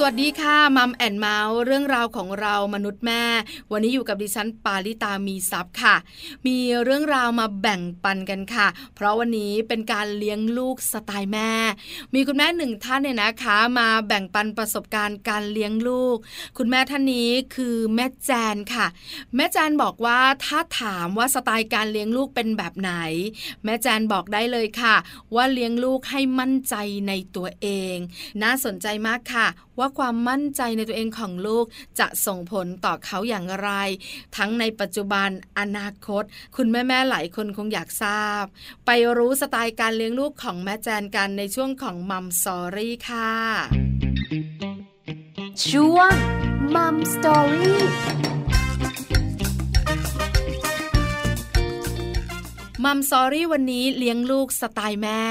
สวัสดีค่ะ Mom and Mouth เรื่องราวของเรามนุษย์แม่ วันนี้อยู่กับดิฉันปาริตามีทรัพย์ค่ะ มีเรื่องราวมาแบ่งปันกันค่ะ เพราะวันนี้เป็นการเลี้ยงลูกสไตล์แม่ มีคุณแม่หนึ่งท่านเนี่ยนะคะ มาแบ่งปันประสบการณ์การเลี้ยงลูก คุณแม่ท่านนี้คือแม่แจนค่ะ แม่แจนบอกว่าถ้าถามว่าสไตล์การเลี้ยงลูกเป็นแบบไหน แม่แจนบอกได้เลยค่ะ ว่าเลี้ยงลูกให้มั่นใจในตัวเอง น่าสนใจมากค่ะว่าความมั่นใจในตัวเองของลูกจะส่งผลต่อเขาอย่างไร ทั้งในปัจจุบันอนาคต คุณแม่ๆหลายคนคงอยากทราบ ไปรู้สไตล์การเลี้ยงลูกของแม่แจนกันในช่วงของมัมสอรี่ค่ะช่วงมัมสอรี่ มัมซอรี่วันนี้เลี้ยงลูกสไตล์แม่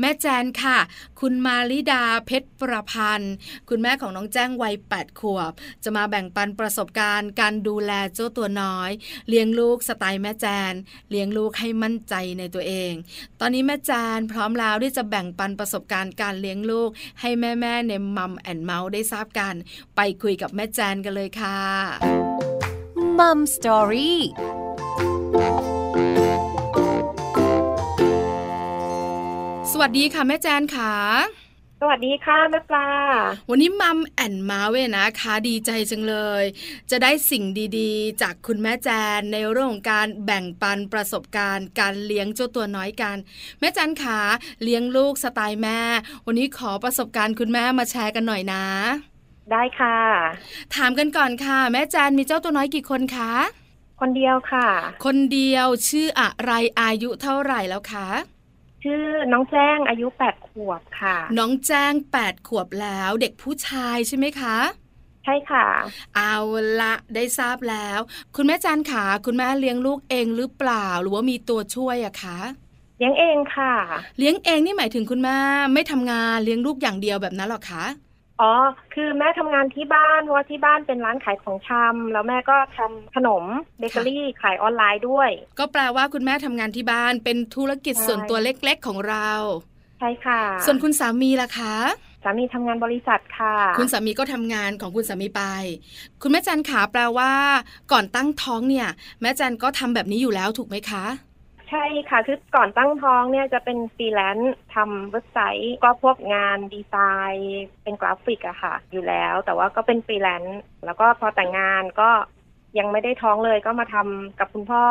แม่แจนค่ะ คุณมาลิดาเพชรประพันธ์ คุณแม่ของน้องแจ้งวัย8ขวบ จะมาแบ่งปันประสบการณ์ การดูแลเจ้าตัวน้อย เลี้ยงลูกสไตล์แม่แจน เลี้ยงลูกให้มั่นใจในตัวเอง ตอนนี้แม่แจนพร้อมแล้วที่จะแบ่งปันประสบการณ์การเลี้ยงลูก ให้แม่ๆในมัมแอนเมาส์ได้ทราบกัน ไปคุยกับแม่แจนกันเลยค่ะมัมสตอรี่ วัสดีค่ะแม่แจนค่ะสวัสดีค่ะแม่ปลา วันนี้มัมแอนมาเวนะคะดีใจจังเลย จะได้สิ่งดีๆ จากคุณแม่แจนในเรื่องของการแบ่งปันประสบการณ์ การเลี้ยงเจ้าตัวน้อยกัน แม่แจนขาเลี้ยงลูกสไตล์แม่ วันนี้ขอประสบการณ์คุณแม่มาแชร์กันหน่อยนะ ได้ค่ะ ถามกันก่อนค่ะ แม่แจนมีเจ้าตัวน้อยกี่คนคะคนเดียวค่ะ คนเดียวชื่ออะไรอายุเท่าไหร่แล้วคะ ชื่อน้องแจ้งอายุแปดขวบค่ะ น้องแจ้งแปดขวบแล้วเด็กผู้ชายใช่ไหมคะใช่ค่ะ เอาละได้ทราบแล้ว คุณแม่จันขาคุณแม่เลี้ยงลูกเองหรือเปล่า หรือว่ามีตัวช่วยอะคะเลี้ยงเองค่ะ เลี้ยงเองนี่หมายถึงคุณแม่ไม่ทำงานเลี้ยงลูกอย่างเดียวแบบนั้นหรอคะ อ๋อ คือแม่ทำงานที่บ้านเพราะว่าที่บ้านเป็นร้านขายของชำแล้วแม่ก็ทำขนมเบเกอรี่ขายออนไลน์ด้วย ก็แปลว่าคุณแม่ทำงานที่บ้านเป็นธุรกิจส่วนตัวเล็กๆของเรา ใช่ค่ะส่วนคุณสามีล่ะคะ สามีทำงานบริษัทค่ะคุณสามีก็ทำงานของคุณสามีไป คุณแม่จันขาแปลว่า ก่อนตั้งท้องเนี่ย แม่จันก็ทำแบบนี้อยู่แล้วถูกไหมคะ ใช่ค่ะ คือก่อนตั้งท้องเนี่ยจะเป็นฟรีแลนซ์ทำเว็บไซต์ ก็พวกงานดีไซน์เป็นกราฟิกอะค่ะ อยู่แล้ว แต่ว่าก็เป็นฟรีแลนซ์แล้วก็พอแต่งงานก็ยังไม่ได้ท้องเลยก็มาทำกับคุณพ่อ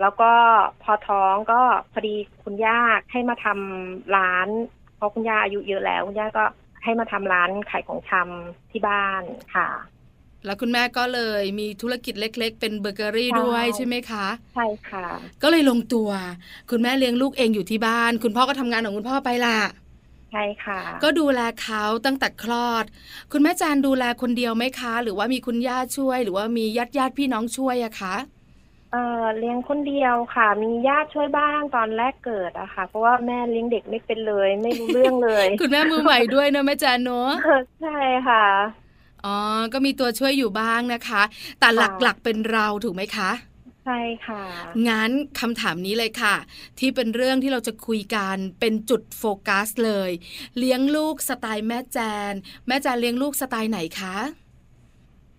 แล้วก็พอท้องก็พอดีคุณย่าให้มาทำร้าน เพราะคุณย่าอายุเยอะแล้ว คุณย่าก็ให้มาทำร้านขายของชำที่บ้านค่ะ แล้วคุณแม่ก็เลยมีธุรกิจเล็ก ๆ เป็นเบเกอรี่ด้วยใช่ไหมคะ ใช่ค่ะ ก็เลยลงตัว คุณแม่เลี้ยงลูกเองอยู่ที่บ้าน คุณพ่อก็ทำงานของคุณพ่อไปล่ะใช่ค่ะ ก็ดูแลเขาตั้งแต่คลอด คุณแม่จานดูแลคนเดียวไหมคะ หรือว่ามีคุณย่าช่วย หรือว่ามีญาติญาติพี่น้องช่วยอะคะเออเลี้ยงคนเดียวค่ะ มีญาติช่วยบ้างตอนแรกเกิดอะค่ะ เพราะว่าแม่เลี้ยงเด็กไม่เป็นเลย ไม่รู้เรื่องเลย คุณแม่มือใหม่ด้วยนะแม่จานเนาะใช่ค่ะ อ๋อ ก็มีตัวช่วยอยู่บ้างนะคะ แต่หลักๆเป็นเราถูกไหมคะใช่ค่ะ งั้นคำถามนี้เลยค่ะ ที่เป็นเรื่องที่เราจะคุยกันเป็นจุดโฟกัสเลย เลี้ยงลูกสไตล์แม่แจน แม่แจนเลี้ยงลูกสไตล์ไหนคะ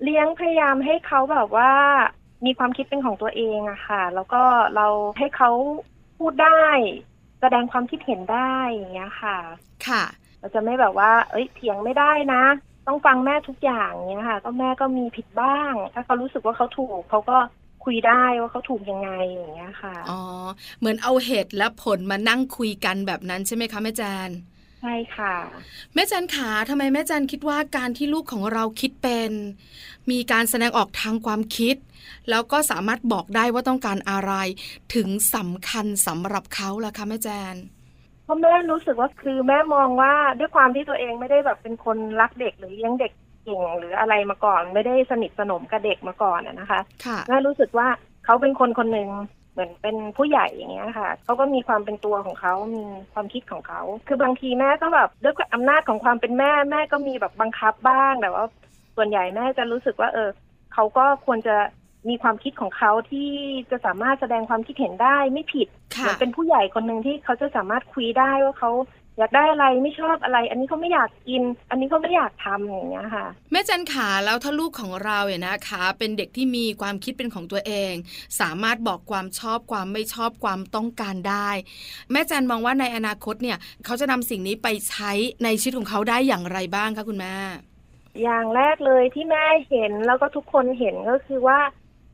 เลี้ยงพยายามให้เขาแบบว่า มีความคิดเป็นของตัวเองอะค่ะ แล้วก็เราให้เขาพูดได้ แสดงความคิดเห็นได้อย่างเงี้ยค่ะ ค่ะ เราจะไม่แบบว่า เอ้ยเถียงไม่ได้นะ ต้องฟังแม่ทุกอย่างเนี้ยค่ะก็แม่ก็มีผิดบ้าง ถ้าเขารู้สึกว่าเขาถูกเขาก็คุยได้ว่าเขาถูกยังไงอย่างเงี้ยค่ะอ๋อเหมือนเอาเหตุและผลมานั่งคุยกันแบบนั้นใช่ไหมคะแม่แจนใช่ค่ะ แม่จันขาทำไมแม่จันคิดว่าการที่ลูกของเราคิดเป็น มีการแสดงออกทางความคิด แล้วก็สามารถบอกได้ว่าต้องการอะไร ถึงสำคัญสำหรับเขาล่ะคะแม่แจน เพราะแม่รู้สึกว่าคือแม่มองว่าด้วยความที่ตัวเองไม่ได้แบบเป็นคนรักเด็กหรือเลี้ยงเด็กเก่งหรืออะไรมาก่อน ไม่ได้สนิทสนมกับเด็กมาก่อนนะคะแม่รู้สึกว่าเขาเป็นคนคนหนึ่งเหมือนเป็นผู้ใหญ่อย่างเงี้ยค่ะเขาก็มีความเป็นตัวของเขามีความคิดของเขาคือบางทีแม่ก็แบบด้วยอำนาจของความเป็นแม่แม่ก็มีแบบบังคับบ้างแต่ว่า ส่วนใหญ่แม่จะรู้สึกว่า เออเขาก็ควรจะ มีความคิดของเขาที่จะสามารถแสดงความคิดเห็นได้ไม่ผิดเหมือนเป็นผู้ใหญ่คนหนึ่งที่เขาจะสามารถคุยได้ว่าเขาอยากได้อะไรไม่ชอบอะไร อันนี้เขาไม่อยากกิน อันนี้เขาไม่อยากทำอย่างเงี้ยค่ะ แม่จันขาแล้วถ้าลูกของเราเนี่ยนะคะ เป็นเด็กที่มีความคิดเป็นของตัวเอง สามารถบอกความชอบความไม่ชอบความต้องการได้ แม่จันมองว่าในอนาคตเนี่ยเขาจะนำสิ่งนี้ไปใช้ในชีวิตของเขาได้อย่างไรบ้างคะคุณแม่อย่างแรกเลยที่แม่เห็นแล้วก็ทุกคนเห็นก็คือว่า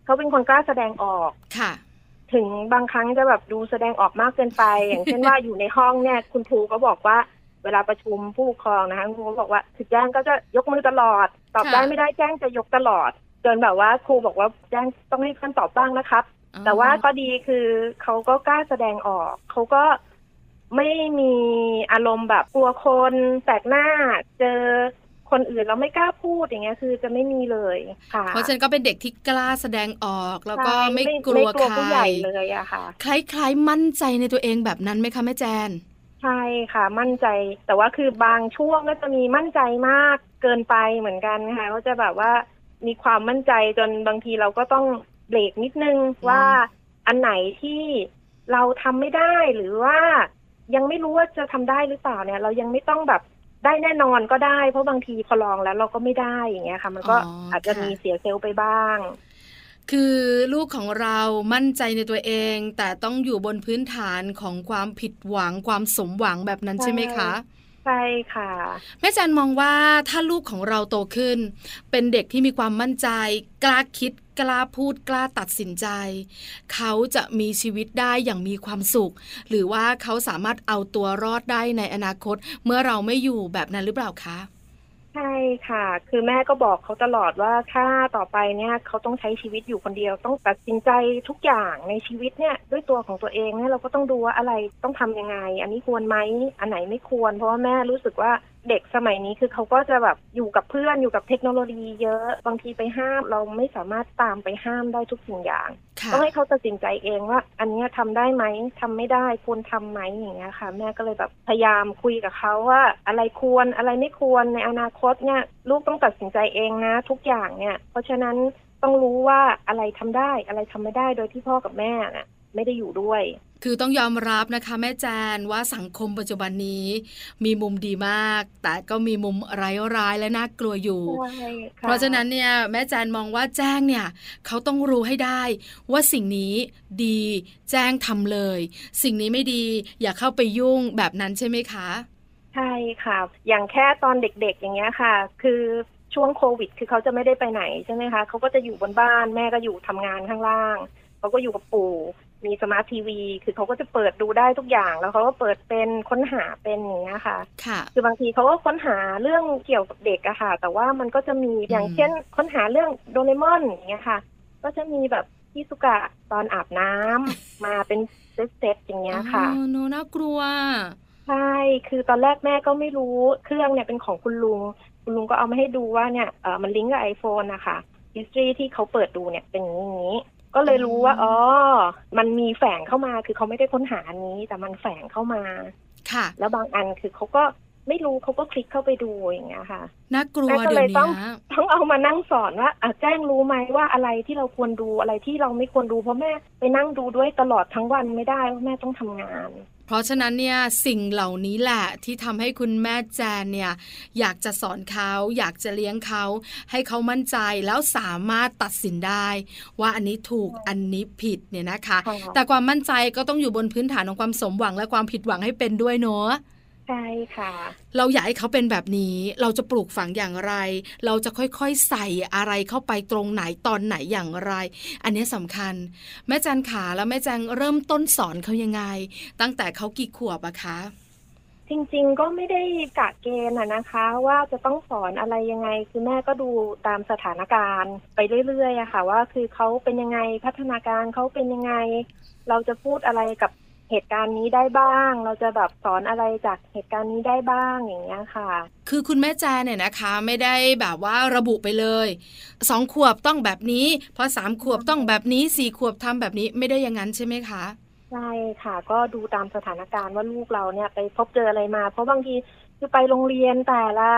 เขาเป็นคนกล้าแสดงออกค่ะ ถึงบางครั้งจะแบบดูแสดงออกมากเกินไป อย่างเช่นว่าอยู่ในห้องเนี่ย คุณครูก็บอกว่าเวลาประชุมผู้ปกครองนะคะคุณครูก็บอกว่าถึงแจ้งก็จะยกมือตลอด ตอบได้ไม่ได้แจ้งจะยกตลอดจนแบบว่าครูบอกว่าแจ้งต้องให้ท่านตอบบ้างนะครับ แต่ว่าก็ดีคือเขาก็กล้าแสดงออกเขาก็ไม่มีอารมณ์แบบกลัวคนแปลกหน้าเจอ คนอื่นเราไม่กล้าพูดอย่างเงี้ยคือจะไม่มีเลยค่ะเพราะฉะนั้นก็เป็นเด็กที่กล้าแสดงออกแล้วก็ไม่กลัวใครใหญ่เลยอะค่ะ คล้ายๆมั่นใจในตัวเองแบบนั้นไหมคะแม่แจนใช่ค่ะมั่นใจ แต่ว่าคือบางช่วงก็จะมีมั่นใจมากเกินไปเหมือนกันค่ะก็จะแบบว่ามีความมั่นใจจนบางทีเราก็ต้องเบรกนิดนึงว่าอันไหนที่เราทำไม่ได้หรือว่ายังไม่รู้ว่าจะทำได้หรือเปล่าเนี่ย เรายังไม่ต้องแบบ ได้แน่นอนก็ได้ เพราะบางทีพอลองแล้วเราก็ไม่ได้อย่างเงี้ยค่ะ มันก็อาจจะมีเสียเซลล์ไปบ้าง คือลูกของเรามั่นใจในตัวเอง แต่ต้องอยู่บนพื้นฐานของความผิดหวังความสมหวังแบบนั้นใช่ไหมคะใใช่ค่ะ แม่จันมองว่าถ้าลูกของเราโตขึ้น เป็นเด็กที่มีความมั่นใจ กล้าคิดกล้าพูดกล้าตัดสินใจ เขาจะมีชีวิตได้อย่างมีความสุข หรือว่าเขาสามารถเอาตัวรอดได้ในอนาคต เมื่อเราไม่อยู่แบบนั้นหรือเปล่าคะ ใช่ค่ะ คือแม่ก็บอกเขาตลอดว่าถ้าต่อไปเนี่ยเขาต้องใช้ชีวิตอยู่คนเดียว ต้องตัดสินใจทุกอย่างในชีวิตเนี่ยด้วยตัวของตัวเองเนี่ยเราก็ต้องดูว่าอะไรต้องทํำยังไง อันนี้ควรไหมอันไหนไม่ควร เพราะว่าแม่รู้สึกว่า เด็กสมัยนี้คือเขาก็จะแบบอยู่กับเพื่อนอยู่กับเทคโนโลยีเยอะบางทีไปห้ามเราไม่สามารถตามไปห้ามได้ทุกสิ่งอย่างต้องให้เขาตัดสินใจเองว่า อันนี้ทำได้ไหมทำไม่ได้ควรทํำไหมอย่างเงี้ยค่ะ แม่ก็เลยแบบพยายามคุยกับเขาว่า อะไรควรอะไรไม่ควรในอนาคตเนี่ย ลูกต้องตัดสินใจเองนะ ทุกอย่างเนี่ย เพราะฉะนั้นต้องรู้ว่าอะไรทำได้อะไรทำไม่ได้โดยที่พ่อกับแม่น่ะ ไม่ได้อยู่ด้วย คือต้องยอมรับนะคะ แม่แจนว่าสังคมปัจจุบันนี้ มีมุมดีมาก แต่ก็มีมุมร้ายๆและน่ากลัวอยู่ เพราะฉะนั้นเนี่ยแม่แจนมองว่าแจ้งเนี่ยเขาต้องรู้ให้ได้ ว่าสิ่งนี้ดีแจ้งทำเลย สิ่งนี้ไม่ดีอย่าเข้าไปยุ่งแบบนั้นใช่ไหมคะใช่ค่ะ อย่างแค่ตอนเด็กๆ อย่างเงี้ยค่ะ คือช่วงโควิด คือเขาจะไม่ได้ไปไหนใช่ไหมคะเขาก็จะอยู่บนบ้าน แม่ก็อยู่ทำงานข้างล่างเขาก็อยู่กับปู่ มีสมาร์ททีวี คือเขาก็จะเปิดดูได้ทุกอย่าง แล้วเขาก็เปิดเป็นค้นหาเป็นอย่างเงี้ยค่ะ ค่ะ คือบางทีเขาก็ค้นหาเรื่องเกี่ยวกับเด็กอะค่ะ แต่ว่ามันก็จะมีอย่างเช่นค้นหาเรื่องโดเรมอนอย่างเงี้ยค่ะ ก็จะมีแบบพี่สุกะตอนอาบน้ำมาเป็นเซตๆอย่างเงี้ยค่ะโนน่ากลัวใช่คือตอนแรกแม่ก็ไม่รู้เครื่องเนี่ยเป็นของคุณลุง คุณลุงก็เอามาให้ดูว่าเนี่ยเออมันลิงก์กับไอโฟนนะคะ history ที่เขาเปิดดูเนี่ยเป็นอย่างนี้ ก็เลยรู้ว่าอ๋อ มันมีแฝงเข้ามาคือเขาไม่ได้ค้นหาอันนี้ แต่มันแฝงเข้ามา ค่ะ แล้วบางอันคือเขาก็ไม่รู้เขาก็คลิกเข้าไปดูอย่างเงี้ยค่ะน่ากลัวเดี๋ยวนี้ต้องต้องเอามานั่งสอนว่าแจ้งรู้ไหมว่าอะไรที่เราควรดูอะไรที่เราไม่ควรดูเพราะแม่ไปนั่งดูด้วยตลอดทั้งวันไม่ได้เพราะแม่ต้องทำงาน เพราะฉะนั้นเนี่ยสิ่งเหล่านี้แหละที่ทำให้คุณแม่แจนเนี่ยอยากจะสอนเขาอยากจะเลี้ยงเขา ให้เขามั่นใจแล้วสามารถตัดสินได้ ว่าอันนี้ถูกอันนี้ผิดเนี่ยนะคะ แต่ความมั่นใจก็ต้องอยู่บนพื้นฐานของความสมหวังและความผิดหวังให้เป็นด้วยเนาะ ใช่ค่ะ เราอยากให้เขาเป็นแบบนี้ เราจะปลูกฝังอย่างไร เราจะค่อยๆใส่อะไรเข้าไปตรงไหนตอนไหนอย่างไร อันนี้สำคัญ แม่จันขาแล้วแม่จังเริ่มต้นสอนเขายังไง ตั้งแต่เขากี่ขวบอะคะจริงๆ ก็ไม่ได้กะเกณฑ์นะคะ ว่าจะต้องสอนอะไรยังไง คือแม่ก็ดูตามสถานการณ์ไปเรื่อยๆอะค่ะ ว่าคือเขาเป็นยังไงพัฒนาการเขาเป็นยังไง เราจะพูดอะไรกับ เหตุการณ์นี้ได้บ้าง เราจะแบบสอนอะไรจากเหตุการณ์นี้ได้บ้างอย่างเงี้ยค่ะ คือคุณแม่แจเนี่ยนะคะ ไม่ได้แบบว่าระบุไปเลยสองขวบต้องแบบนี้ พอสามขวบต้องแบบนี้สี่ขวบทำแบบนี้ไม่ได้อย่างนั้นใช่ไหมคะใช่ค่ะ ก็ดูตามสถานการณ์ว่าลูกเราเนี่ยไปพบเจออะไรมา เพราะบางทีคือไปโรงเรียนแต่ละ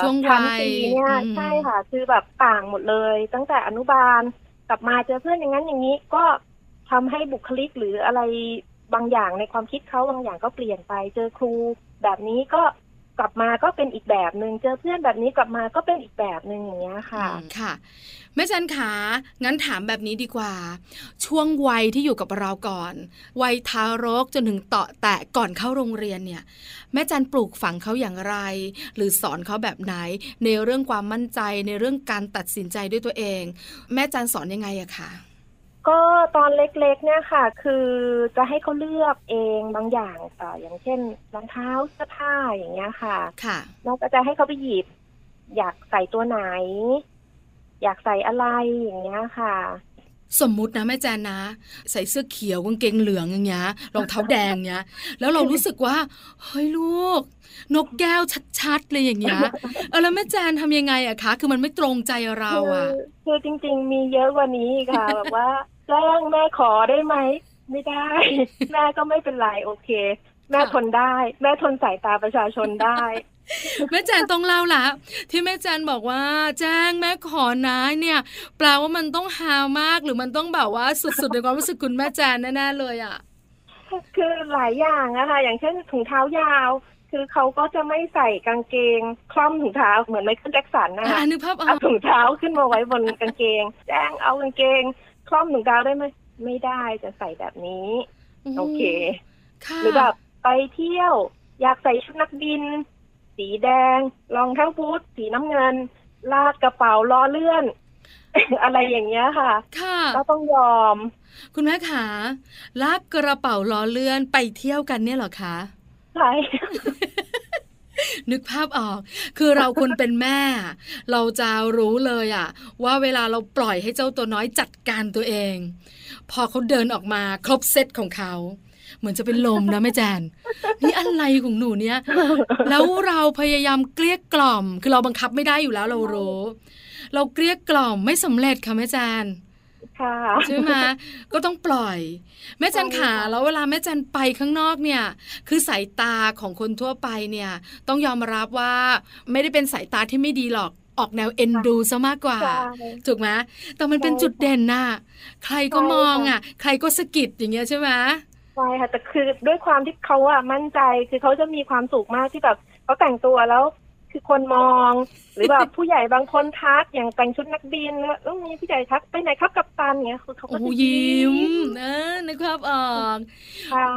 ช่วงวัยเนี่ยใช่ค่ะ คือแบบต่างหมดเลย ตั้งแต่อนุบาลกลับมาเจอเพื่อนอย่างนั้นอย่างนี้ก็ทำให้บุคลิกหรืออะไร บางอย่างในความคิดเขาบางอย่างก็เปลี่ยนไป เจอครูแบบนี้ก็กลับมาก็เป็นอีกแบบหนึ่งเจอเพื่อนแบบนี้กลับมาก็เป็นอีกแบบหนึ่งอย่างเงี้ยค่ะค่ะแม่จันขางั้นถามแบบนี้ดีกว่า ช่วงวัยที่อยู่กับเราก่อน วัยทารกจนถึงเตาะแตะก่อนเข้าโรงเรียนเนี่ย แม่จันปลูกฝังเขาอย่างไร หรือสอนเขาแบบไหน ในเรื่องความมั่นใจในเรื่องการตัดสินใจด้วยตัวเอง แม่จันสอนยังไงอะคะ ก็ตอนเล็กๆเนี่ยค่ะ คือจะให้เขาเลือกเองบางอย่างต่ออย่างเช่นรองเท้าเสื้อผ้าอย่างเงี้ยค่ะ ค่ะเราก็จะให้เขาไปหยิบ อยากใส่ตัวไหน อยากใส่อะไรอย่างเงี้ยค่ะ สมมุตินะแม่แจนนะ ใส่เสื้อเขียวกางเกงเหลืองอย่างเงี้ยรองเท้าแดงเงี้ย แล้วเรารู้สึกว่าเฮ้ยลูก นกแก้วชัดๆเลยอย่างเงี้ยเออแล้วแม่แจนทำยังไงอะคะ คือมันไม่ตรงใจเราอะคือจริง ๆ มีเยอะกว่านี้ค่ะแบบว่า แจ้งแม่ขอได้ไหม ไม่ได้ แม่ก็ไม่เป็นไรโอเค แม่ทนได้ แม่ทนสายตาประชาชนได้แม่แจนต้องเล่าละที่แม่แจนบอกว่า แจ้งแม่ขอนะเนี่ย แปลว่ามันต้องฮามากหรือมันต้องแบบว่าสุดๆในความรู้สึกคุณแม่แจนแน่ๆเลยอะคือหลายอย่างนะคะอย่างเช่นถุงเท้ายาว คือเขาก็จะไม่ใส่กางเกง คล่อมถุงเท้าเหมือนไมเคิลแจ็คสันนะคะนึกภาพเอาถุงเท้าขึ้นมาไว้บนกางเกง แจ้งเอากางเกง คล่อมถุงเท้าได้ไหมไม่ได้จะใส่แบบนี้ โอเค หรือแบบไปเที่ยว อยากใส่ชุดนักบิน สีแดงรองเท้าบูทสีน้ำเงิน ลากกระเป๋าล้อเลื่อน อะไรอย่างเงี้ยค่ะ ค่ะก็ต้องยอม คุณแม่ขาลากกระเป๋าล้อเลื่อนไปเที่ยวกันเนี่ยหรอคะใช่ นึกภาพออก คือเราคนเป็นแม่ เราจะรู้เลยอะว่าเวลาเราปล่อยให้เจ้าตัวน้อยจัดการตัวเอง พอเขาเดินออกมาครบเซตของเขาเหมือนจะเป็นลมนะแม่แจนนี่อะไรของหนูเนี่ย แล้วเราพยายามเกลี้ยกล่อม คือเราบังคับไม่ได้อยู่แล้วเรารู้ เราเกลี้ยกล่อมไม่สำเร็จค่ะแม่แจน ใช่ไหมก็ต้องปล่อย แม่จันขาแล้วเวลาแม่จันไปข้างนอกเนี่ย คือสายตาของคนทั่วไปเนี่ย ต้องยอมรับว่าไม่ได้เป็นสายตาที่ไม่ดีหรอกออกแนวเอ็นดูซะมากกว่า ถูกไหมแต่มันเป็นจุดเด่นน่ะ ใครก็มองอะ ใครก็สะกิดอย่างเงี้ยใช่ไหมใช่ค่ะแต่คือด้วยความที่เขาอะมั่นใจคือเขาจะมีความสุขมากที่แบบเขาแต่งตัวแล้ว คือคนมอง หรือแบบผู้ใหญ่บางคนทักอย่างแต่งชุดนักบินแล้วเออมีผู้ใหญ่ทักไปไหนครับกับตันเงี้ยคือเขาก็จะยิ้มนะในความออกค่ะ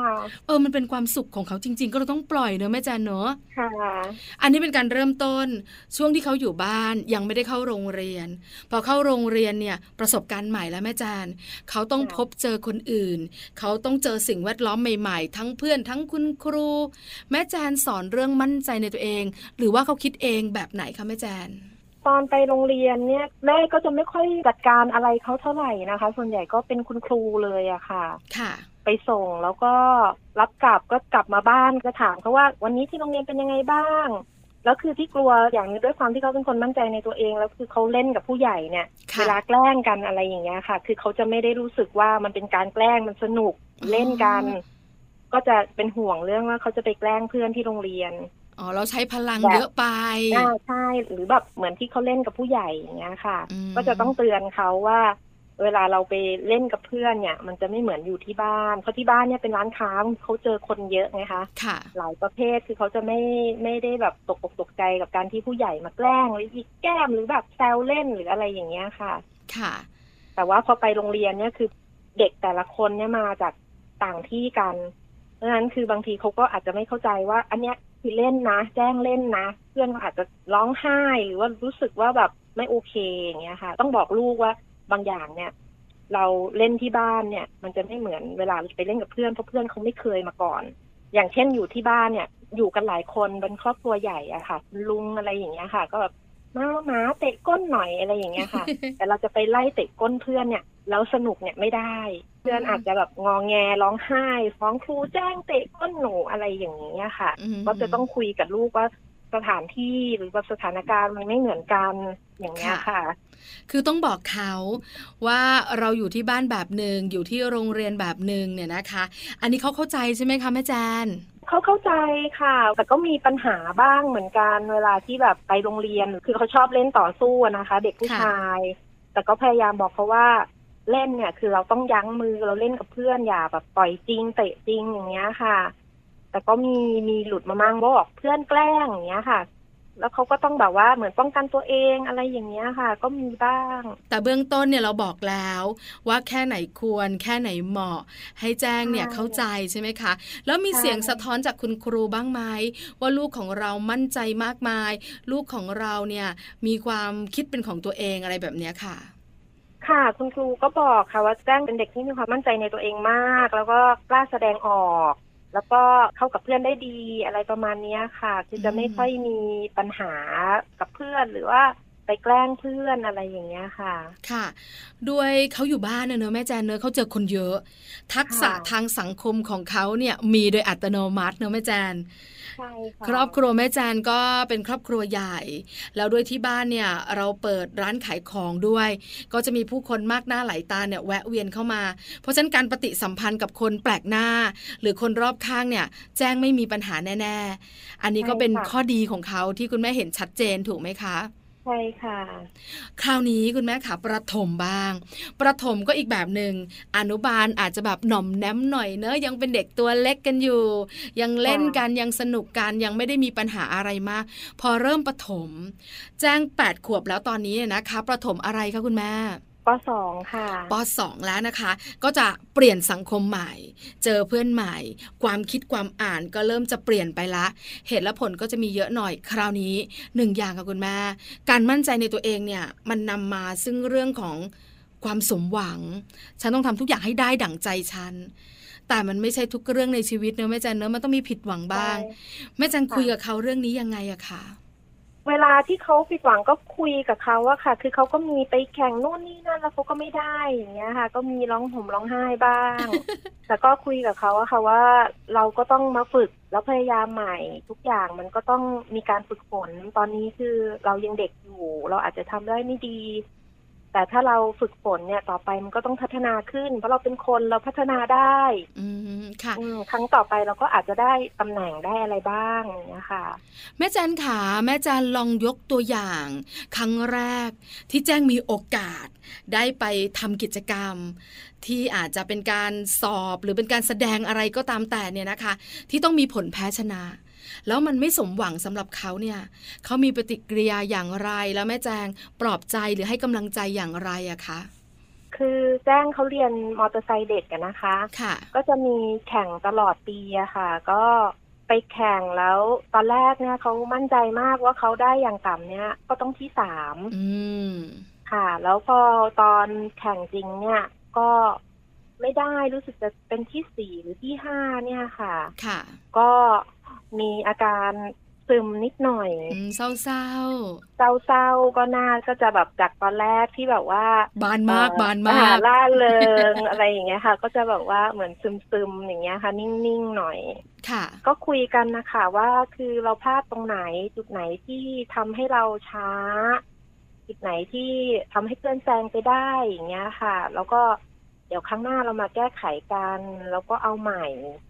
เออมันเป็นความสุขของเขาจริง ๆ ก็เราต้องปล่อยเนอะแม่จันเนอะค่ะอันนี้เป็นการเริ่มต้นช่วงที่เขาอยู่บ้านยังไม่ได้เข้าโรงเรียน พอเข้าโรงเรียนเนี่ยประสบการณ์ใหม่แล้วแม่จันเขาต้องพบเจอคนอื่น เขาต้องเจอสิ่งแวดล้อมใหม่ ๆ ทั้งเพื่อนทั้งคุณครู แม่จันสอนเรื่องมั่นใจในตัวเอง หรือว่าเขาคิดเองแบบไหนคะแม่แจนตอนไปโรงเรียนเนี่ยแม่ก็จะไม่ค่อยจัดการอะไรเขาเท่าไหร่นะคะ ส่วนใหญ่ก็เป็นคุณครูเลยอะค่ะ ค่ะ ไปส่งแล้วก็รับกลับก็กลับมาบ้านก็ถามเขาว่า วันนี้ที่โรงเรียนเป็นยังไงบ้างแล้วคือที่กลัวอย่างนี้ด้วยความที่เขาเป็นคนมั่นใจในตัวเอง แล้วคือเขาเล่นกับผู้ใหญ่เนี่ยเวลาแกล้งกันอะไรอย่างเงี้ยค่ะ คือเขาจะไม่ได้รู้สึกว่ามันเป็นการแกล้งมันสนุกเล่นกัน ก็จะเป็นห่วงเรื่องว่าเขาจะไปแกล้งเพื่อนที่โรงเรียน อ๋อเราใช้พลังเยอะไปใช่หรือแบบเหมือนที่เขาเล่นกับผู้ใหญ่อย่างเงี้ยค่ะ ก็จะต้องเตือนเขาว่า เวลาเราไปเล่นกับเพื่อนเนี่ย มันจะไม่เหมือนอยู่ที่บ้านเพราะที่บ้านเนี่ยเป็นร้านค้าเขาเจอคนเยอะไงคะค่ะหลายประเภทคือเขาจะไม่ไม่ได้แบบตกอกตกใจกับการที่ผู้ใหญ่มาแกล้งหรือยิกแก้มหรือแบบแซวเล่นหรืออะไรอย่างเงี้ยค่ะ ค่ะ แต่ว่าพอไปโรงเรียนเนี่ยคือเด็กแต่ละคนเนี่ยมาจากต่างที่กันเพราะฉะนั้นคือบางทีเขาก็อาจจะไม่เข้าใจว่า อันเนี้ย คือเล่นนะแจ้งเล่นนะ เพื่อนอาจจะร้องไห้หรือว่ารู้สึกว่าแบบไม่โอเคอย่างเงี้ยค่ะ ต้องบอกลูกว่าบางอย่างเนี่ย เราเล่นที่บ้านเนี่ย มันจะไม่เหมือนเวลาไปเล่นกับเพื่อนเพราะเพื่อนเขาไม่เคยมาก่อน อย่างเช่นอยู่ที่บ้านเนี่ย อยู่กันหลายคนเป็นครอบครัวใหญ่อะค่ะ ลุงอะไรอย่างเงี้ยค่ะ ก็แบบ มาหมาเตะก้นหน่อยอะไรอย่างเงี้ยค่ะ แต่เราจะไปไล่เตะก้นเพื่อนเนี่ยแล้วสนุกเนี่ยไม่ได้ เพื่อนอาจจะแบบงองแงร้องไห้ ฟ้องครูแจ้งเตะก้นหนูอะไรอย่างนี้ค่ะ ก็จะต้องคุยกับลูกว่าสถานที่หรือว่าสถานการณ์มันไม่เหมือนกันอย่างนี้ค่ะ คือต้องบอกเขาว่าเราอยู่ที่บ้านแบบหนึ่งอยู่ที่โรงเรียนแบบหนึ่งเนี่ยนะคะ อันนี้เขาเข้าใจใช่ไหมคะแม่แจน เขาเข้าใจค่ะ แต่ก็มีปัญหาบ้างเหมือนกัน เวลาที่แบบไปโรงเรียน คือเขาชอบเล่นต่อสู้นะคะ เด็กผู้ชาย แต่ก็พยายามบอกเขาว่าเล่นเนี่ย คือเราต้องยั้งมือเราเล่นกับเพื่อนอย่าแบบปล่อยจริงเตะจริงอย่างเงี้ยค่ะ แต่ก็มีมีหลุดมามั่งบอกเพื่อนแกล้งอย่างเงี้ยค่ะ แล้วเขาก็ต้องแบบว่าเหมือนป้องกันตัวเองอะไรอย่างเงี้ยค่ะ ก็มีบ้าง แต่เบื้องต้นเนี่ยเราบอกแล้ว ว่าแค่ไหนควร แค่ไหนเหมาะ ให้แจ้งเนี่ยเข้าใจใช่ไหมคะ แล้วมีเสียงสะท้อนจากคุณครูบ้างไหมว่าลูกของเรามั่นใจมากมาย ลูกของเราเนี่ยมีความคิดเป็นของตัวเองอะไรแบบเนี้ยค่ะค่ะคุณครูก็บอกค่ะว่าแจ้งเป็นเด็กที่มีความมั่นใจในตัวเองมาก แล้วก็กล้าแสดงออก แล้วก็เข้ากับเพื่อนได้ดีอะไรประมาณนี้ค่ะ คือจะไม่ค่อยมีปัญหากับเพื่อนหรือว่า ไปแกล้งเพื่อนอะไรอย่างเงี้ยค่ะ ค่ะ ด้วยเขาอยู่บ้านเนอะแม่แจนเนอะเขาเจอคนเยอะ ทักษะทางสังคมของเขาเนี่ยมีโดยอัตโนมัติเนอะแม่แจนครอบครัวแม่แจนก็เป็นครอบครัวใหญ่ แล้วด้วยที่บ้านเนี่ยเราเปิดร้านขายของด้วย ก็จะมีผู้คนมากหน้าหลายตาเนี่ยแวะเวียนเข้ามา เพราะฉะนั้นการปฏิสัมพันธ์กับคนแปลกหน้า หรือคนรอบข้างเนี่ย แจ้งไม่มีปัญหาแน่ ๆ อันนี้ก็เป็นข้อดีของเขาที่คุณแม่เห็นชัดเจนถูกไหมคะใช่ค่ะ คราวนี้คุณแม่ขาประถมบ้าง ประถมก็อีกแบบหนึ่งอนุบาลอาจจะแบบหน่อมแนมหน่อยเนอะยังเป็นเด็กตัวเล็กกันอยู่ ยังเล่นกันยังสนุกกันยังไม่ได้มีปัญหาอะไรมาก พอเริ่มประถม แจ้งแปดขวบแล้วตอนนี้นะคะ ประถมอะไรคะคุณแม่ ปสองค่ะปสองแล้วนะคะ ก็จะเปลี่ยนสังคมใหม่ เจอเพื่อนใหม่ ความคิดความอ่านก็เริ่มจะเปลี่ยนไปละ เหตุและผลก็จะมีเยอะหน่อยคราวนี้หนึ่งอย่างค่ะคุณแม่ การมั่นใจในตัวเองเนี่ยมันนำมาซึ่งเรื่องของความสมหวัง ฉันต้องทำทุกอย่างให้ได้ดั่งใจฉันแต่มันไม่ใช่ทุกเรื่องในชีวิตเนอะแม่จันเนอะมันต้องมีผิดหวังบ้างแม่จันคุยกับเขาเรื่องนี้ยังไงอะคะ เวลาที่เขาผิดหวังก็คุยกับเขาอะค่ะ คือเขาก็มีไปแข่งนู่นนี่นั่นแล้วเขาก็ไม่ได้อย่างเงี้ยค่ะ ก็มีร้องห่มร้องไห้บ้าง แต่ก็คุยกับเขาอะค่ะว่าเราก็ต้องมาฝึกแล้วพยายามใหม่ทุกอย่างมันก็ต้องมีการฝึกฝนตอนนี้คือเรายังเด็กอยู่ เราอาจจะทำได้ไม่ดี แต่ถ้าเราฝึกฝนเนี่ยต่อไปมันก็ต้องพัฒนาขึ้น เพราะเราเป็นคนเราพัฒนาได้ อืมค่ะครั้งต่อไปเราก็อาจจะได้ตำแหน่งได้อะไรบ้างเนี่ยค่ะ แม่จันขาแม่จันลองยกตัวอย่าง ครั้งแรกที่แจ้งมีโอกาส ได้ไปทำกิจกรรม ที่อาจจะเป็นการสอบหรือเป็นการแสดงอะไรก็ตามแต่เนี่ยนะคะ ที่ต้องมีผลแพ้ชนะ แล้วมันไม่สมหวังสำหรับเขาเนี่ยเขามีปฏิกิริยาอย่างไรแล้วแม่แจงปลอบใจหรือให้กำลังใจอย่างไรอะคะคือแจ้งเขาเรียนมอเตอร์ไซค์เด็กกันนะคะค่ะ ก็จะมีแข่งตลอดปีอะค่ะ ก็ไปแข่งแล้วตอนแรกเนี่ยเขามั่นใจมากว่าเขาได้อย่างต่ำเนี่ยก็ต้องที่สามค่ะ แล้วพอตอนแข่งจริงเนี่ย ก็ไม่ได้รู้สึกจะเป็นที่สี่หรือที่ห้าเนี่ยค่ะ ค่ะ ก็ มีอาการซึมนิดหน่อยเศร้าเศร้าเศร้าเศร้าก็น่าก็จะแบบจากตอนแรกที่แบบว่า บานมากบานมากล่าเริงอะไรอย่างเงี้ยค่ะ ก็จะแบบว่าเหมือนซึมซึมอย่างเงี้ยค่ะ นิ่งๆหน่อย ค่ะ ก็คุยกันนะคะว่าคือเราพลาดตรงไหนจุดไหนที่ทำให้เราช้า จุดไหนที่ทำให้เพื่อนแซงไปได้อย่างเงี้ยค่ะ แล้วก็ เดี๋ยวครั้งหน้าเรามาแก้ไขกันแล้วก็เอาใหม่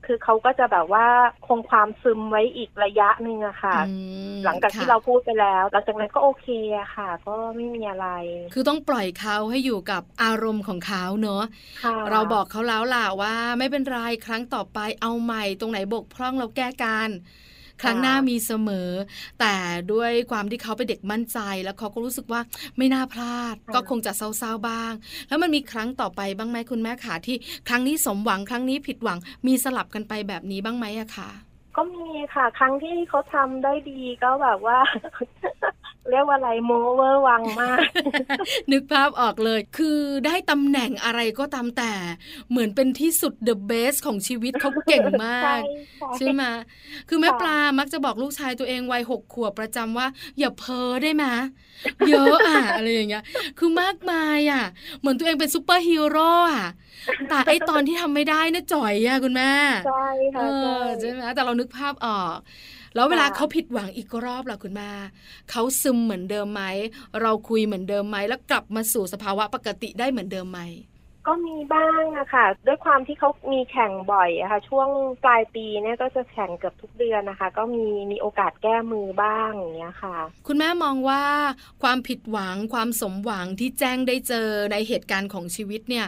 คือเขาก็จะแบบว่าคงความซึมไว้อีกระยะหนึ่งอะค่ะ หลังจากที่เราพูดไปแล้วหลังจากนั้นก็โอเคอะค่ะ ก็ไม่มีอะไร คือต้องปล่อยเขาให้อยู่กับอารมณ์ของเขาเนอะเราบอกเขาแล้วล่ะว่าไม่เป็นไรครั้งต่อไปเอาใหม่ตรงไหนบกพร่องเราแก้กัน ครั้งหน้ามีเสมอ แต่ด้วยความที่เขาเป็นเด็กมั่นใจ แล้วเขาก็รู้สึกว่าไม่น่าพลาด ก็คงจะเศร้าๆบ้าง แล้วมันมีครั้งต่อไปบ้างไหมคุณแม่ขาที่ ครั้งนี้สมหวังครั้งนี้ผิดหวังมีสลับกันไปแบบนี้บ้างไหมอะคะก็มีค่ะ ครั้งที่เขาทำได้ดีก็แบบว่า เรียกว่าอะไรโมเวอร์วังมาก นึกภาพออกเลย คือได้ตำแหน่งอะไรก็ตามแต่ เหมือนเป็นที่สุดเดอะเบสของชีวิตเขาเก่งมาก ใช่ไหมคือแม่ปลามักจะบอกลูกชายตัวเองวัยหกขวบประจำว่า อย่าเพ้อได้ไหมเยอะอะอะไรอย่างเงี้ย คือมากมายอะ เหมือนตัวเองเป็นซูเปอร์ฮีโร่อะแต่ไอตอนที่ทำไม่ได้นะจ๋อยอะคุณแม่ใช่ค่ะใช่ไหมแต่เรานึกภาพออก แล้วเวลาเขาผิดหวังอีกรอบล่ะคุณแม่เขาซึมเหมือนเดิมไหมเราคุยเหมือนเดิมไหมแล้วกลับมาสู่สภาวะปกติได้เหมือนเดิมไหม ก็มีบ้างอะค่ะ ด้วยความที่เขามีแข่งบ่อยอะค่ะ ช่วงปลายปีเนี่ยก็จะแข่งเกือบทุกเดือนนะคะ ก็มีมีโอกาสแก้มือบ้างอย่างเงี้ยค่ะ คุณแม่มองว่าความผิดหวังความสมหวังที่แจ้งได้เจอในเหตุการณ์ของชีวิตเนี่ย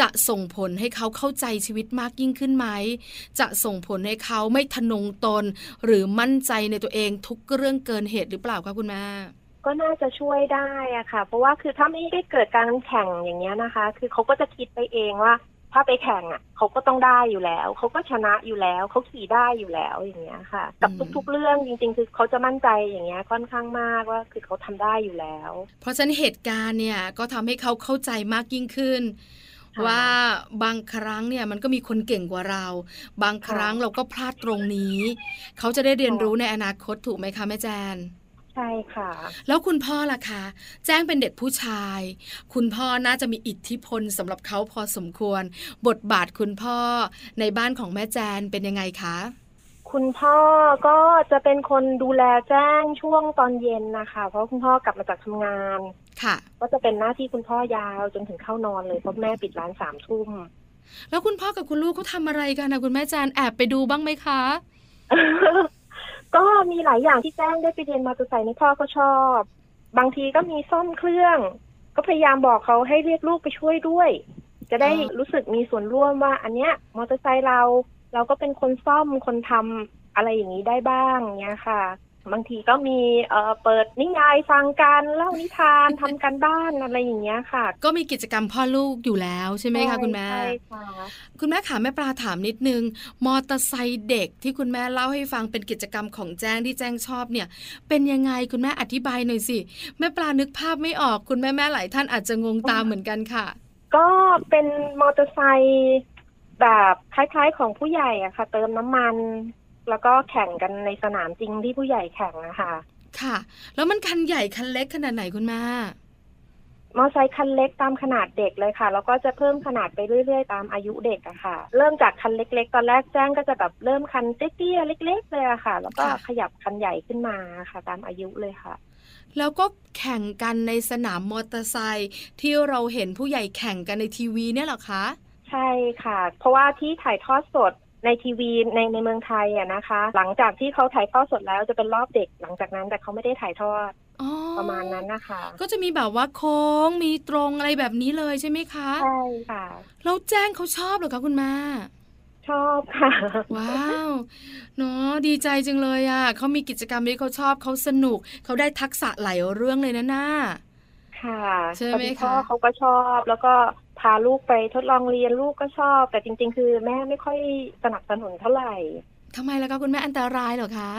จะส่งผลให้เขาเข้าใจชีวิตมากยิ่งขึ้นไหม จะส่งผลให้เขาไม่ทนงตน หรือมั่นใจในตัวเองทุกเรื่องเกินเหตุหรือเปล่าคะคุณแม่ ก็น่าจะช่วยได้อะค่ะ เพราะว่าคือถ้าไม่ได้เกิดการแข่งอย่างเงี้ยนะคะ คือเขาก็จะคิดไปเองว่า ถ้าไปแข่งอะเขาก็ต้องได้อยู่แล้วเขาก็ชนะอยู่แล้วเขาขี่ได้อยู่แล้วอย่างเงี้ยค่ะ กับทุก ๆ เรื่องจริง ๆ คือเขาจะมั่นใจอย่างเงี้ยค่อนข้างมากว่าคือเขาทำได้อยู่แล้ว เพราะฉะนั้นเหตุการณ์เนี่ยก็ทำให้เขาเข้าใจมากยิ่งขึ้นว่าบางครั้งเนี่ยมันก็มีคนเก่งกว่าเรา บางครั้งเราก็พลาดตรงนี้ เขาจะได้เรียนรู้ในอนาคตถูกไหมคะแม่แจน ใช่ค่ะ แล้วคุณพ่อล่ะคะ แจ้งเป็นเด็กผู้ชาย คุณพ่อน่าจะมีอิทธิพลสำหรับเขาพอสมควร บทบาทคุณพ่อในบ้านของแม่แจนเป็นยังไงคะคุณพ่อก็จะเป็นคนดูแลแจ้งช่วงตอนเย็นนะคะ เพราะคุณพ่อกลับมาจากทำงาน ค่ะ ก็จะเป็นหน้าที่คุณพ่อยาวจนถึงเข้านอนเลยเพราะแม่ปิดร้านสามทุ่มแล้วคุณพ่อกับคุณลูกเขาทาอะไรกันนะคุณแม่แจนแอบไปดูบ้างไหมคะ ก็มีหลายอย่างที่แจ้งได้ไปเรียนมอเตอร์ไซค์ในพ่อก็ชอบ บางทีก็มีซ่อมเครื่อง ก็พยายามบอกเขาให้เรียกลูกไปช่วยด้วย จะได้รู้สึกมีส่วนร่วมว่า อันเนี้ยมอเตอร์ไซค์เรา เราก็เป็นคนซ่อมคนทำอะไรอย่างนี้ได้บ้างเนี้ยค่ะ บางทีก็มีเอ่อเปิดนิยายฟังกันเล่านิทานทำกันบ้านอะไรอย่างเงี้ยค่ะ ก็มีกิจกรรมพ่อลูกอยู่แล้วใช่ไหมคะคุณแม่ใช่ค่ะคุณแม่ขาแม่ปลาถามนิดนึง มอเตอร์ไซค์เด็กที่คุณแม่เล่าให้ฟังเป็นกิจกรรมของแจ้งที่แจ้งชอบเนี่ย เป็นยังไงคุณแม่อธิบายหน่อยสิแม่ปลานึกภาพไม่ออกคุณแม่แม่หลายท่านอาจจะงงตามเหมือนกันค่ะ ก็เป็นมอเตอร์ไซค์แบบคล้ายๆของผู้ใหญ่อะค่ะ เติมน้ำมัน แล้วก็แข่งกันในสนามจริงที่ผู้ใหญ่แข่งนะคะค่ะ แล้วมันคันใหญ่คันเล็กขนาดไหนคุณแม่มอไซค์คันเล็กตามขนาดเด็กเลยค่ะแล้วก็จะเพิ่มขนาดไปเรื่อย ๆ ตามอายุเด็กอะค่ะ เริ่มจากคันเล็ก ๆ ตอนแรกแจ้งก็จะแบบเริ่มคันเตี้ยๆเล็ก ๆ เลยอะค่ะ แล้วก็ขยับคันใหญ่ขึ้นมาค่ะ ตามอายุเลยค่ะ แล้วก็แข่งกันในสนามมอเตอร์ไซค์ที่เราเห็นผู้ใหญ่แข่งกันในทีวีเนี่ยหรอคะใช่ค่ะ เพราะว่าที่ถ่ายทอดสด ในทีวีในในเมืองไทยอะนะคะ หลังจากที่เขาถ่ายทอดสดแล้วจะเป็นรอบเด็กหลังจากนั้นแต่เขาไม่ได้ถ่ายทอดประมาณนั้นนะคะ ก็จะมีแบบว่าโค้งมีตรงอะไรแบบนี้เลยใช่ไหมคะใช่ค่ะแล้วแจ้งเขาชอบหรอคะคุณแม่ชอบค่ะ ว้าวเนาะดีใจจังเลยอะเขามีกิจกรรมที่เขาชอบเขาสนุกเขาได้ทักษะหลายเรื่องเลยนะน่าค่ะใช่ไหมคะเขาก็ชอบแล้วก็ พาลูกไปทดลองเรียนลูกก็ชอบ แต่จริง ๆ คือแม่ไม่ค่อยสนับสนุนเท่าไหร่ทำไมล่ะคะคุณแม่อันตรายเหรอคะ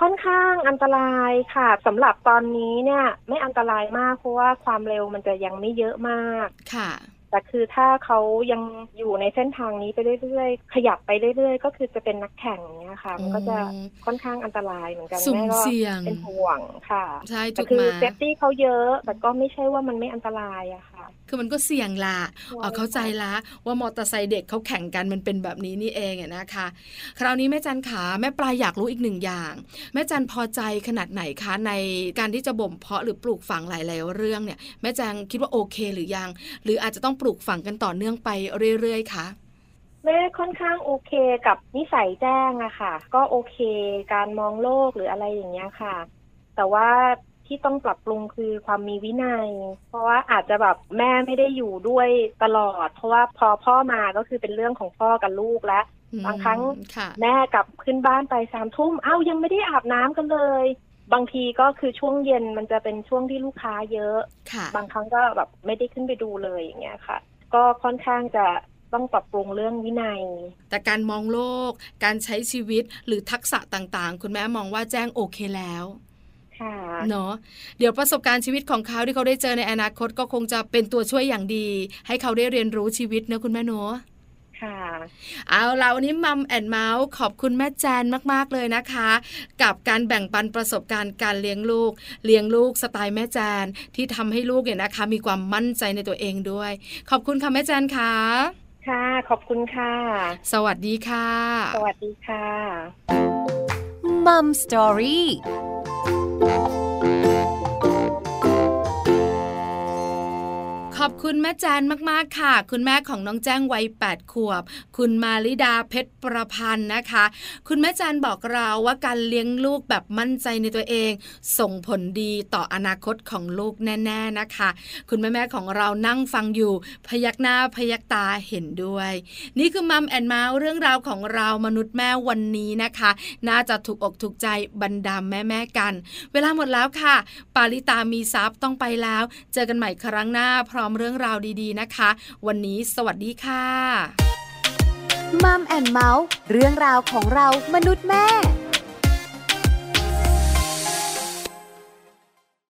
ค่อนข้างอันตรายค่ะสำหรับตอนนี้เนี่ย ไม่อันตรายมากเพราะว่าความเร็วมันจะยังไม่เยอะมากค่ะ แต่คือถ้าเขายังอยู่ในเส้นทางนี้ไปเรื่อยๆขยับไปเรื่อยๆ ก็คือจะเป็นนักแข่งเนี้ยค่ะ มันก็จะค่อนข้างอันตรายเหมือนกันแม่ก็เป็นห่วงค่ะใช่แต่คือ safety เขาเยอะ แต่ก็ไม่ใช่ว่ามันไม่อันตรายอะค่ะ คือมันก็เสี่ยงละอ๋อเข้าใจละว่ามอเตอร์ไซค์เด็กเขาแข่งกันมันเป็นแบบนี้นี่เองอะนะคะ คราวนี้แม่จันขาแม่ปลายอยากรู้อีกหนึ่งอย่าง แม่จันพอใจขนาดไหนคะในการที่จะบ่มเพาะหรือปลูกฝังหลายๆเรื่องเนี่ยแม่จันคิดว่าโอเคหรือยัง หรืออาจจะต้องปลูกฝังกันต่อเนื่องไปเรื่อยๆคะแม่ค่อนข้างโอเคกับนิสัยแจ้งอะค่ะ ก็โอเค การมองโลกหรืออะไรอย่างเงี้ยค่ะ แต่ว่า ที่ต้องปรับปรุงคือความมีวินัย เพราะว่าอาจจะแบบแม่ไม่ได้อยู่ด้วยตลอด เพราะว่าพอพ่อมาก็คือเป็นเรื่องของพ่อกับลูกแล้วบางครั้งแม่กลับขึ้นบ้านไปสามทุ่มเอ้ายังไม่ได้อาบน้ำกันเลย บางทีก็คือช่วงเย็นมันจะเป็นช่วงที่ลูกค้าเยอะบางครั้งก็แบบไม่ได้ขึ้นไปดูเลยอย่างเงี้ยค่ะ ก็ค่อนข้างจะต้องปรับปรุงเรื่องวินัย แต่การมองโลก การใช้ชีวิตหรือทักษะต่างๆ คุณแม่มองว่าแจ้งโอเคแล้ว เนาะเดี๋ยวประสบการณ์ชีวิตของเขาที่เขาได้เจอในอนาคตก็คงจะเป็นตัวช่วยอย่างดี ให้เขาได้เรียนรู้ชีวิตเนะคุณแม่เนาะค่ะเอาละวันนี้มัมแอนเมาส์ขอบคุณแม่แจนมาก ๆ เลยนะคะ กับการแบ่งปันประสบการณ์การเลี้ยงลูก เลี้ยงลูกสไตล์แม่แจนที่ทำให้ลูกเนี่ยนะคะ มีความมั่นใจในตัวเองด้วย ขอบคุณค่ะแม่แจนค่ะ ค่ะ ขอบคุณค่ะ สวัสดีค่ะ สวัสดีค่ะมัมสตอรี่ ขอบคุณแม่แจนมากๆค่ะ คุณแม่ของน้องแจ้งวัย8ขวบ คุณมาลิดาเพชรประพันธ์นะคะ คุณแม่แจนบอกเราว่าการเลี้ยงลูกแบบมั่นใจในตัวเอง ส่งผลดีต่ออนาคตของลูกแน่ๆนะคะ คุณแม่ๆของเรานั่งฟังอยู่ พยักหน้าพยักตาเห็นด้วย นี่คือมัมแอนเมาส์เรื่องราวของเรามนุษย์แม่วันนี้นะคะ น่าจะถูกอกถูกใจบรรดาแม่ๆกัน เวลาหมดแล้วค่ะ ปาลิตามีซับต้องไปแล้ว เจอกันใหม่ครั้งหน้าพร้อมเรื่องราวดีๆนะคะ วันนี้สวัสดีค่ะมัมแอนเมาส์เรื่องราวของเรามนุษย์แม่